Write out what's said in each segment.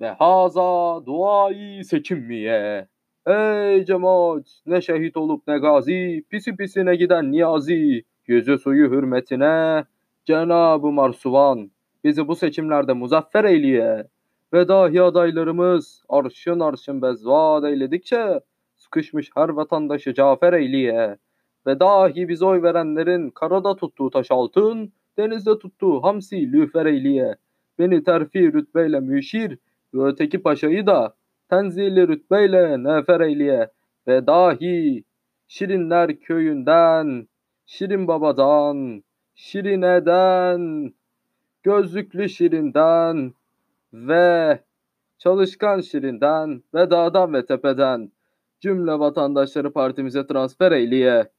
ve haza duayı seçimmiye. Ey cemaat ne şehit olup ne gazi, pisi pisine giden niyazi, yüzü suyu hürmetine Cenab-ı Marsuvan bizi bu seçimlerde muzaffer eyleye. Ve dahi adaylarımız arşın arşın bezvad eyledikçe sıkışmış her vatandaşı cafer eyleye. Ve dahi biz oy verenlerin karada tuttuğu taş altın, denizde tuttuğu hamsi lüfer eyleye. Beni terfi rütbeyle müşir ve öteki paşayı da tenzili rütbeyle nefer eyleye. Ve dahi Şirinler köyünden, Şirin babadan, Şirine'den, gözlüklü Şirin'den ve çalışkan Şirin'den ve dağdan ve tepeden cümle vatandaşları partimize transfer eyleye.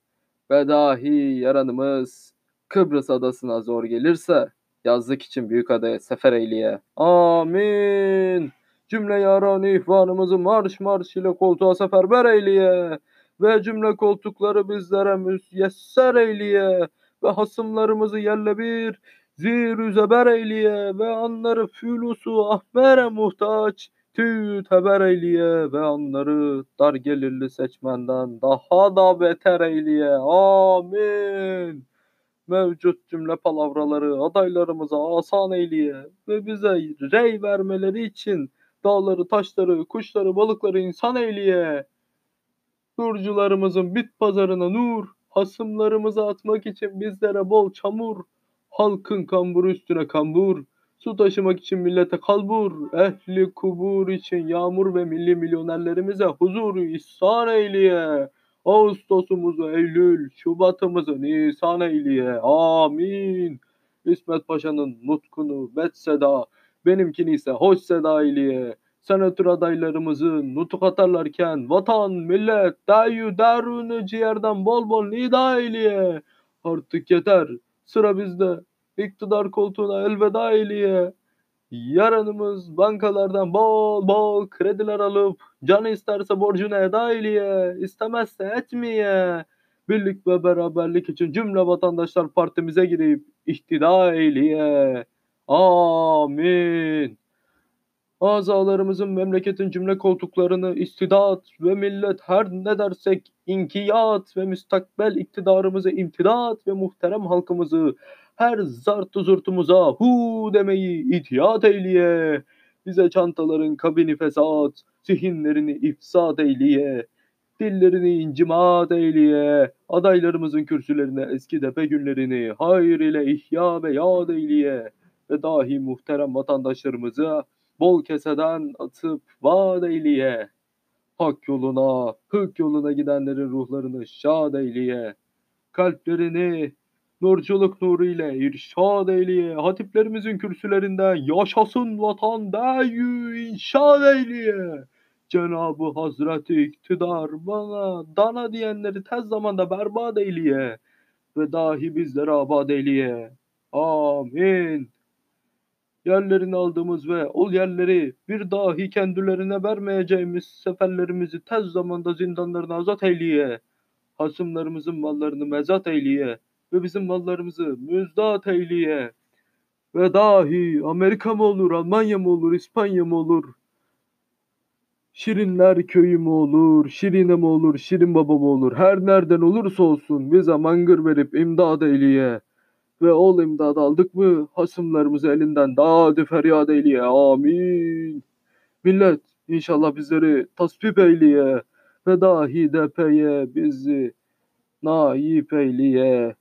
Ve dahi yaranımız Kıbrıs adasına zor gelirse yazlık için büyük adaya sefer eyleye. Amin. Cümle yaran ihvanımızı marş marş ile koltuğa seferber eyleye ve cümle koltukları bizlere müyesser eyleye ve hasımlarımızı yerle bir zir zeber eyleye ve anları fülusu ahmere muhtaç tüy teber eyleye ve anları dar gelirli seçmenden daha da beter eyleye. Amin. Mevcut cümle palavraları adaylarımıza asan eyleye ve bize rey vermeleri için dağları, taşları, kuşları, balıkları insan eyleye. Nurcularımızın bit pazarına nur, hasımlarımızı atmak için bizlere bol çamur, halkın kamburu üstüne kambur, su taşımak için millete kalbur, ehli kubur için yağmur ve milli milyonerlerimize huzur ihsan eyleye. Ağustosumuzu Eylül, Şubat'ımızı Nisan eyleye. Amin. İsmet Paşa'nın nutkunu Betseda, benimkini ise hoş seda eyleye. Senatör adaylarımızı nutuk atarlarken vatan, millet, dayu, darunu ciğerden bol bol nida eyleye. Artık yeter, sıra bizde. İktidar koltuğuna elveda eyleye. Yarınımız bankalardan bol bol krediler alıp canı isterse borcunu eda eyleye, istemezse etmeye. Birlik ve beraberlik için cümle vatandaşlar partimize girip ihtida eyleye. Amin. Azalarımızın memleketin cümle koltuklarını istidat ve millet her ne dersek inkiyat ve müstakbel iktidarımızı imtidat ve muhterem halkımızı her zartı zurtumuza hu demeyi itiyat eyleye. Bize çantaların kabini fesat, zihinlerini ifsad eyleye. Dillerini incimat eyleye. Adaylarımızın kürsülerine eski depe günlerini hayır ile ihya ve yad eyleye. Ve dahi muhterem vatandaşlarımıza bol keseden atıp vaad eyleye. Hak yoluna, hık yoluna gidenlerin ruhlarını şad eyleye. Kalplerini nurculuk nuru ile irşad eyleye. Hatiplerimizin kürsülerinde yaşasın vatan deyü inşa eyleye. Cenab-ı Hazreti iktidar bana dana diyenleri tez zamanda berbat eyleye. Ve dahi bizleri abad eyleye. Amin yerlerini aldığımız ve ol yerleri bir dahi kendilerine vermeyeceğimiz seferlerimizi tez zamanda zindanlarına azat eyleye. Hasımlarımızın mallarını mezat eyleye ve bizim mallarımızı müzdat eyleye. Ve dahi Amerika mı olur, Almanya mı olur, İspanya mı olur? Şirinler köyü mü olur, Şirine mi olur, Şirin baba mı olur? Her nereden olursa olsun bize mangır verip imdad eyleye ve ol imdad aldık mı hasımlarımızı elinden dağdı feryat eyleye. Amin. Millet inşallah bizleri tasvip eyleye ve dahi depeye bizi naip eyleye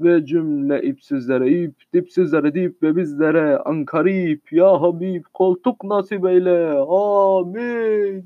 ve cümle ipsizlere ip, dipsizlere dip ve bizlere ankarip ya Habib koltuk nasip eyle. Amin.